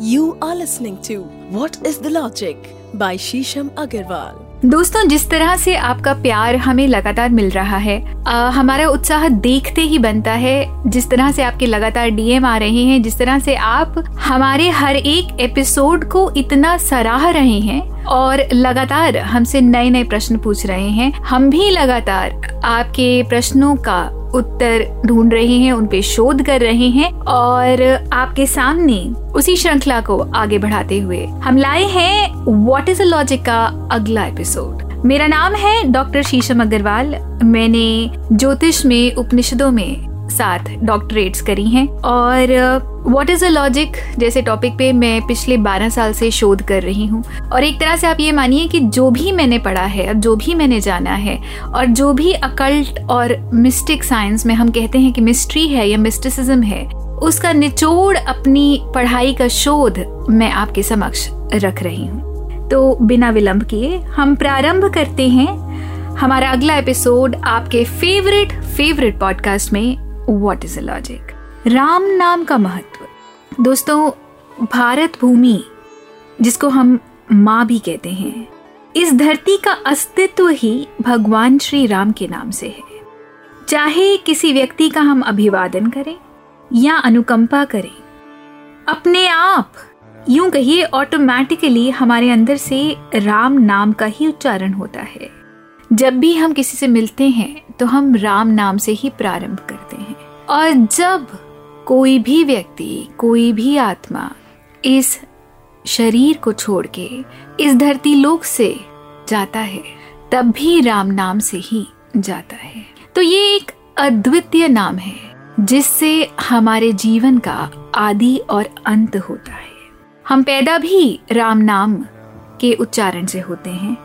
You are listening to What is the Logic by Shisham Agarwal. दोस्तों जिस तरह से आपका प्यार हमें लगातार मिल रहा है आ, हमारा उत्साह देखते ही बनता है जिस तरह से आपके लगातार डीएम आ रहे हैं जिस तरह से आप हमारे हर एक एपिसोड को इतना सराह रहे हैं और लगातार हमसे नए नए प्रश्न पूछ रहे हैं हम भी लगातार आपके प्रश्नों का उत्तर ढूंढ रहे हैं, उन पे शोध कर रहे हैं और आपके सामने उसी श्रृंखला को आगे बढ़ाते हुए हम लाए हैं व्हाट इज़ अ लॉजिक का अगला एपिसोड मेरा नाम है डॉक्टर शीशम अग्रवाल। मैंने ज्योतिष में उपनिषदों में साथ डॉक्टरेट्स करी हैं। और व्हाट इज़ अ लॉजिक जैसे टॉपिक पे मैं पिछले 12 साल से शोध कर रही हूँ। और एक तरह से आप ये मानिए कि जो भी मैंने पढ़ा है जो भी मैंने जाना है, और जो भी अकल्ट और मिस्टिक साइंस में हम कहते हैं कि मिस्ट्री है या मिस्टिसिज्म है, उसका निचोड़ अपनी पढ़ाई का शोध मैं आपके समक्ष रख रही हूँ। तो बिना विलंब किए हम प्रारंभ करते हैं हमारा अगला एपिसोड आपके फेवरेट फेवरेट पॉडकास्ट में। What is a logic Ram नाम का महत्व। दोस्तों, भारत भूमि, जिसको हम माँ भी कहते हैं, इस धरती का अस्तित्व ही भगवान श्री राम के नाम से है। चाहे किसी व्यक्ति का हम अभिवादन करें या अनुकंपा करें, अपने आप, यूँ कहिए ऑटोमेटिकली हमारे अंदर से राम नाम का ही उच्चारण होता है। जब भी हम किसी से मिलते हैं तो हम राम नाम से ही प्रारंभ करते हैं और जब कोई भी व्यक्ति, कोई भी आत्मा इस शरीर को छोड़ के इस धरती लोक से जाता है, तब भी राम नाम से ही जाता है। तो ये एक अद्वितीय नाम है, जिससे हमारे जीवन का आदि और अंत होता है। हम पैदा भी राम नाम के उच्चारण से होते हैं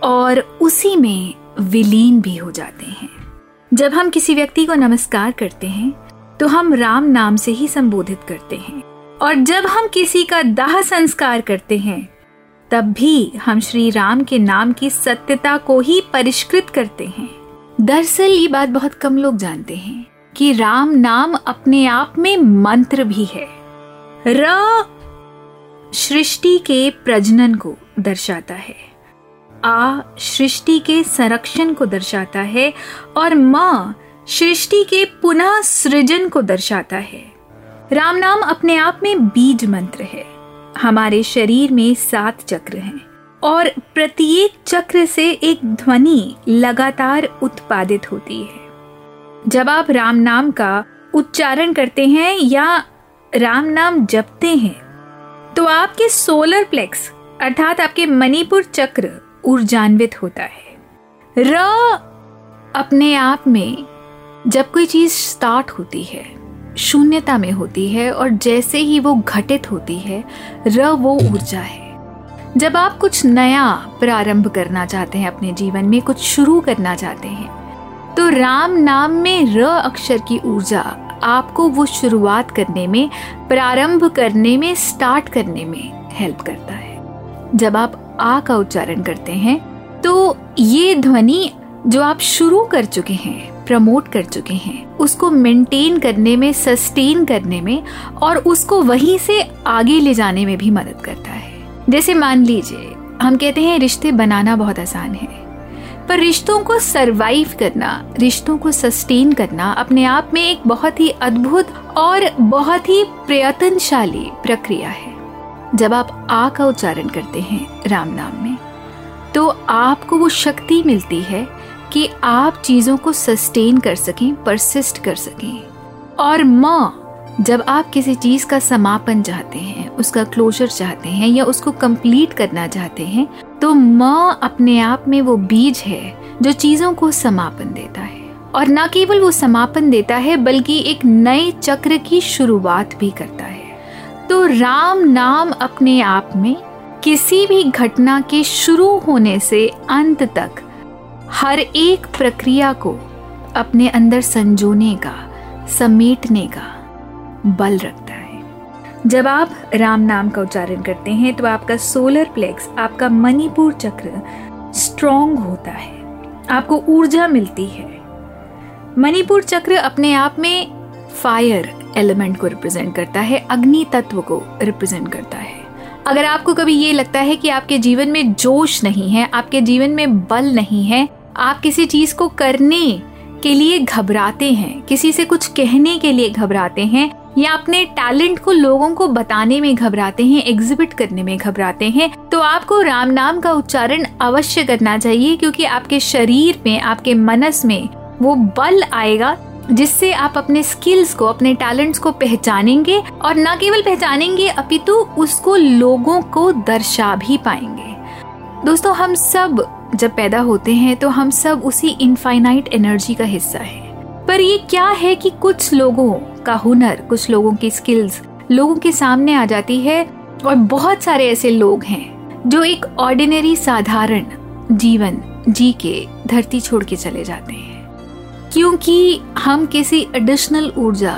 और उसी में विलीन भी हो जाते हैं। जब हम किसी व्यक्ति को नमस्कार करते हैं तो हम राम नाम से ही संबोधित करते हैं। और जब हम किसी का दाह संस्कार करते हैं, तब भी हम श्री राम के नाम की सत्यता को ही परिष्कृत करते हैं। दरअसल ये बात बहुत कम लोग जानते हैं कि राम नाम अपने आप में मंत्र भी है। र सृष्टि के प्रजनन को दर्शाता है। आ सृष्टि के संरक्षण को दर्शाता है और माँ सृष्टि के पुनः सृजन को दर्शाता है। राम नाम अपने आप में बीज मंत्र है। हमारे शरीर में सात चक्र हैं और प्रत्येक चक्र से एक ध्वनि लगातार उत्पादित होती है। जब आप राम नाम का उच्चारण करते हैं या राम नाम जपते हैं तो आपके सोलर प्लेक्स, अर्थात आपके मणिपुर चक्र ऊर्जान्वित होता है। र अपने आप में जब कोई चीज़ स्टार्ट होती है, शून्यता में होती है और जैसे ही वो घटित होती है, र वो ऊर्जा है। जब आप कुछ नया प्रारंभ करना चाहते हैं अपने जीवन में, कुछ शुरू करना चाहते हैं तो राम नाम में र अक्षर की ऊर्जा आपको वो शुरुआत करने में, प्रारंभ करने में स्टार्ट करने में हेल्प करता है। जब आप आ का उच्चारण करते हैं तो ये ध्वनि जो आप शुरू कर चुके हैं, प्रमोट कर चुके हैं, उसको मेंटेन करने में सस्टेन करने में, और उसको वहीं से आगे ले जाने में भी मदद करता है। जैसे मान लीजिए, हम कहते हैं रिश्ते बनाना बहुत आसान है, पर रिश्तों को सरवाइव करना, रिश्तों को सस्टेन करना अपने आप में एक बहुत ही अद्भुत और बहुत ही प्रयत्नशाली प्रक्रिया है। जब आप आ का उच्चारण करते हैं राम नाम में तो आपको वो शक्ति मिलती है कि आप चीज़ों को सस्टेन कर सकें परसिस्ट कर सकें। और माँ, जब आप किसी चीज़ का समापन चाहते हैं, उसका क्लोजर चाहते हैं या उसको कंप्लीट करना चाहते हैं तो माँ अपने आप में वो बीज है जो चीज़ों को समापन देता है। और न केवल वो समापन देता है, बल्कि एक नए चक्र की शुरुआत भी करता है। तो राम नाम अपने आप में किसी भी घटना के शुरू होने से अंत तक हर एक प्रक्रिया को अपने अंदर संजोने का समेटने का बल रखता है। जब आप राम नाम का उच्चारण करते हैं तो आपका सोलर प्लेक्स, आपका मणिपुर चक्र स्ट्रॉन्ग होता है। आपको ऊर्जा मिलती है। मणिपुर चक्र अपने आप में फायर एलिमेंट को रिप्रेजेंट करता है, अग्नि तत्व को रिप्रेजेंट करता है। अगर आपको कभी ये लगता है कि आपके जीवन में जोश नहीं है, आपके जीवन में बल नहीं है, आप किसी चीज़ को करने के लिए घबराते हैं, किसी से कुछ कहने के लिए घबराते हैं, या अपने टैलेंट को लोगों को बताने में घबराते हैं, एग्जिबिट करने में घबराते हैं तो आपको राम नाम का उच्चारण अवश्य करना चाहिए, क्योंकि आपके शरीर में, आपके मनस में वो बल आएगा जिससे आप अपने स्किल्स को, अपने टैलेंट्स को पहचानेंगे और न केवल पहचानेंगे, अपितु उसको लोगों को दर्शा भी पाएँगे। दोस्तों, हम सब जब पैदा होते हैं तो हम सब उसी इनफाइनाइट एनर्जी का हिस्सा है। पर ये क्या है कि कुछ लोगों का हुनर, कुछ लोगों की स्किल्स लोगों के सामने आ जाती है और बहुत सारे ऐसे लोग हैं जो एक ऑर्डिनरी साधारण जीवन जी के धरती छोड़ के चले जाते हैं। क्योंकि हम किसी एडिशनल ऊर्जा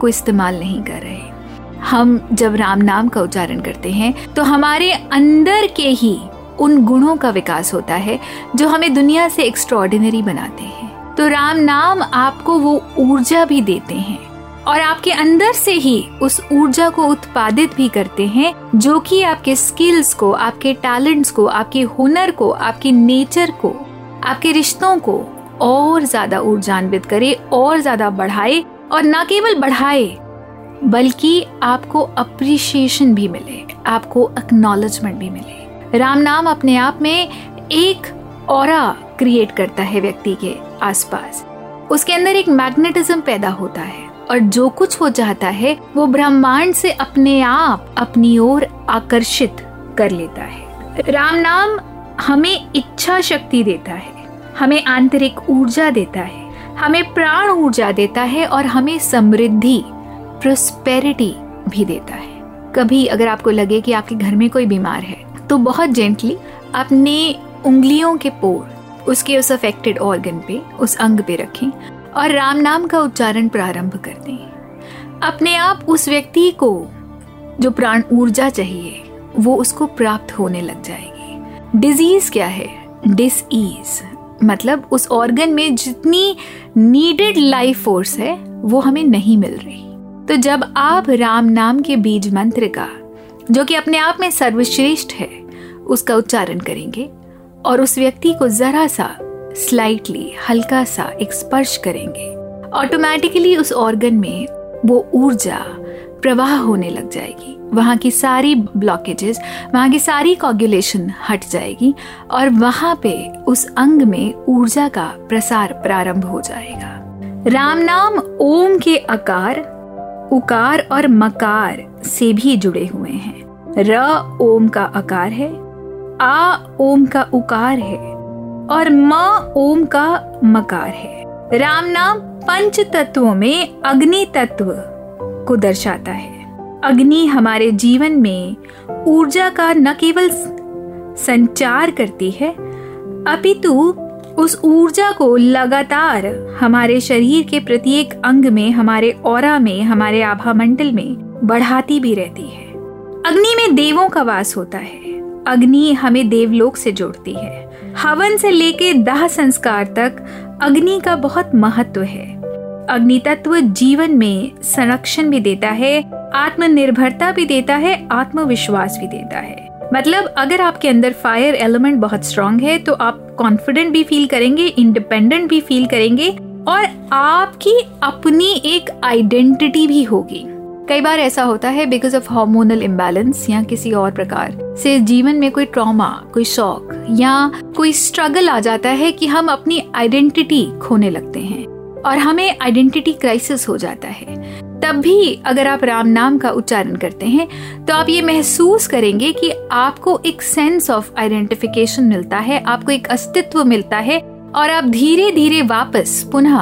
को इस्तेमाल नहीं कर रहे। हम जब राम नाम का उच्चारण करते हैं तो हमारे अंदर के ही उन गुणों का विकास होता है, जो हमें दुनिया से एक्स्ट्रॉर्डिनरी बनाते हैं। तो राम नाम आपको वो ऊर्जा भी देते हैं, और आपके अंदर से ही उस ऊर्जा को उत्पादित भी करते हैं, जो कि आपके स्किल्स को, आपके टैलेंट्स को, आपके हुनर को, आपके नेचर को, आपके रिश्तों को और ज़्यादा ऊर्जान्वित करे, और ज़्यादा बढ़ाए, और न केवल बढ़ाए, बल्कि आपको अप्रिशिएशन भी मिले, आपको एक्नॉलेजमेंट भी मिले। राम नाम अपने आप में एक और क्रिएट करता है व्यक्ति के आसपास। उसके अंदर एक मैग्नेटिज्म पैदा होता है, और जो कुछ वो चाहता है, वो ब्रह्मांड से अपने आप, अपनी ओर आकर्षित कर लेता है। राम नाम हमें इच्छा शक्ति देता है हमें आंतरिक ऊर्जा देता है, हमें प्राण ऊर्जा देता है और हमें समृद्धि प्रोस्पेरिटी भी देता है। कभी अगर आपको लगे कि आपके घर में कोई बीमार है तो बहुत जेंटली अपने उंगलियों के पोर, उसके उस अफेक्टेड ऑर्गन पे, उस अंग पे रखें और राम नाम का उच्चारण प्रारंभ कर दें। अपने आप उस व्यक्ति को जो प्राण ऊर्जा चाहिए, वो उसको प्राप्त होने लग जाएगी। डिज़ीज़ क्या है? डिस ईज मतलब उस ऑर्गन में जितनी नीडेड लाइफ फोर्स है, वो हमें नहीं मिल रही। तो जब आप राम नाम के बीज मंत्र का, जो कि अपने आप में सर्वश्रेष्ठ है, उसका उच्चारण करेंगे और उस व्यक्ति को जरा सा स्लाइटली हल्का सा एक स्पर्श करेंगे ऑटोमेटिकली उस ऑर्गन में वो ऊर्जा प्रवाह होने लग जाएगी। वहाँ की सारी ब्लॉकेजेस वहाँ की सारी कॉगुलेशन हट जाएगी और वहाँ पे उस अंग में ऊर्जा का प्रसार प्रारंभ हो जाएगा। राम नाम, ओम के आकार, उकार और मकार से भी जुड़े हुए हैं। र, ओम का आकार है, आ, ओम का उकार है और म, ओम का मकार है। राम नाम, पंच तत्वों में अग्नि तत्व को दर्शाता है। अग्नि हमारे जीवन में ऊर्जा का न केवल संचार करती है, अपितु उस ऊर्जा को लगातार हमारे शरीर के प्रत्येक अंग में, हमारे और में, हमारे आभा मंडल में बढ़ाती भी रहती है। अग्नि में देवों का वास होता है। अग्नि हमें देवलोक से जोड़ती है। हवन से लेके दाह संस्कार तक अग्नि का बहुत महत्व है। अग्नि तत्व जीवन में संरक्षण भी देता है, आत्मनिर्भरता भी देता है, आत्मविश्वास भी देता है। मतलब अगर आपके अंदर फायर एलिमेंट बहुत स्ट्रांग है तो आप कॉन्फिडेंट भी फील करेंगे इंडिपेंडेंट भी फील करेंगे और आपकी अपनी एक आइडेंटिटी भी होगी। कई बार ऐसा होता है बिकॉज़ ऑफ़ हार्मोनल इम्बेलेंस या किसी और प्रकार से जीवन में कोई ट्रॉमा कोई शौक या कोई स्ट्रगल आ जाता है कि हम अपनी आइडेंटिटी खोने लगते हैं। और हमें आइडेंटिटी क्राइसिस हो जाता है। तब भी अगर आप राम नाम का उच्चारण करते हैं तो आप ये महसूस करेंगे कि आपको एक सेंस ऑफ़ आइडेंटिफिकेशन मिलता है, आपको एक अस्तित्व मिलता है और आप धीरे धीरे वापस पुनः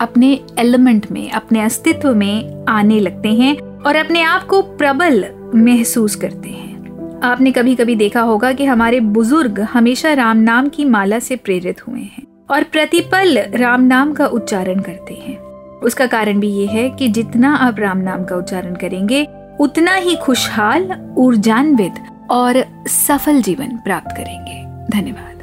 अपने एलिमेंट में, अपने अस्तित्व में आने लगते हैं और अपने आप को प्रबल महसूस करते हैं। आपने कभी कभी देखा होगा कि हमारे बुज़ुर्ग हमेशा राम नाम की माला से प्रेरित हुए हैं। और प्रतिपल राम नाम का उच्चारण करते हैं। उसका कारण भी ये है कि जितना आप राम नाम का उच्चारण करेंगे, उतना ही खुशहाल, ऊर्जान्वित और सफल जीवन प्राप्त करेंगे। धन्यवाद।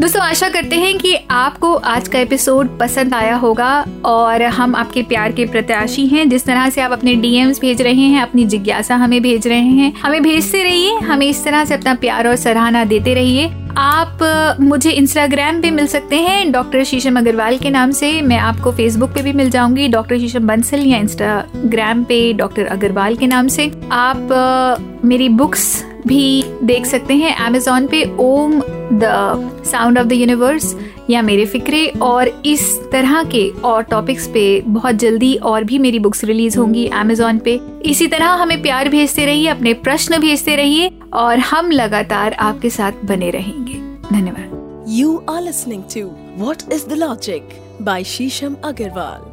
दोस्तों, आशा करते हैं कि आपको आज का एपिसोड पसंद आया होगा और हम आपके प्यार के प्रत्याशी हैं। जिस तरह से आप अपने डीएम्स भेज रहे हैं, अपनी जिज्ञासा हमें भेज रहे हैं, हमें भेजते रहिए, हमें इस तरह से अपना प्यार और सराहना देते रहिए। आप मुझे इंस्टाग्राम पे मिल सकते हैं, डॉक्टर शीशम अग्रवाल के नाम से। मैं आपको फेसबुक पे भी मिल जाऊँगी, डॉक्टर शीशम बंसल, या इंस्टाग्राम पे डॉक्टर अग्रवाल के नाम से। आप मेरी बुक्स भी देख सकते हैं। अमेजोन पे Om the sound of the universe या मेरे फिक्रे और इस तरह के और टॉपिक्स पे बहुत जल्दी और भी मेरी बुक्स रिलीज़ होंगी अमेजोन पे। इसी तरह हमें प्यार भेजते रहिए, अपने प्रश्न भेजते रहिए और हम लगातार आपके साथ बने रहेंगे। धन्यवाद। You are listening to what is the logic by Sheesham Agarwal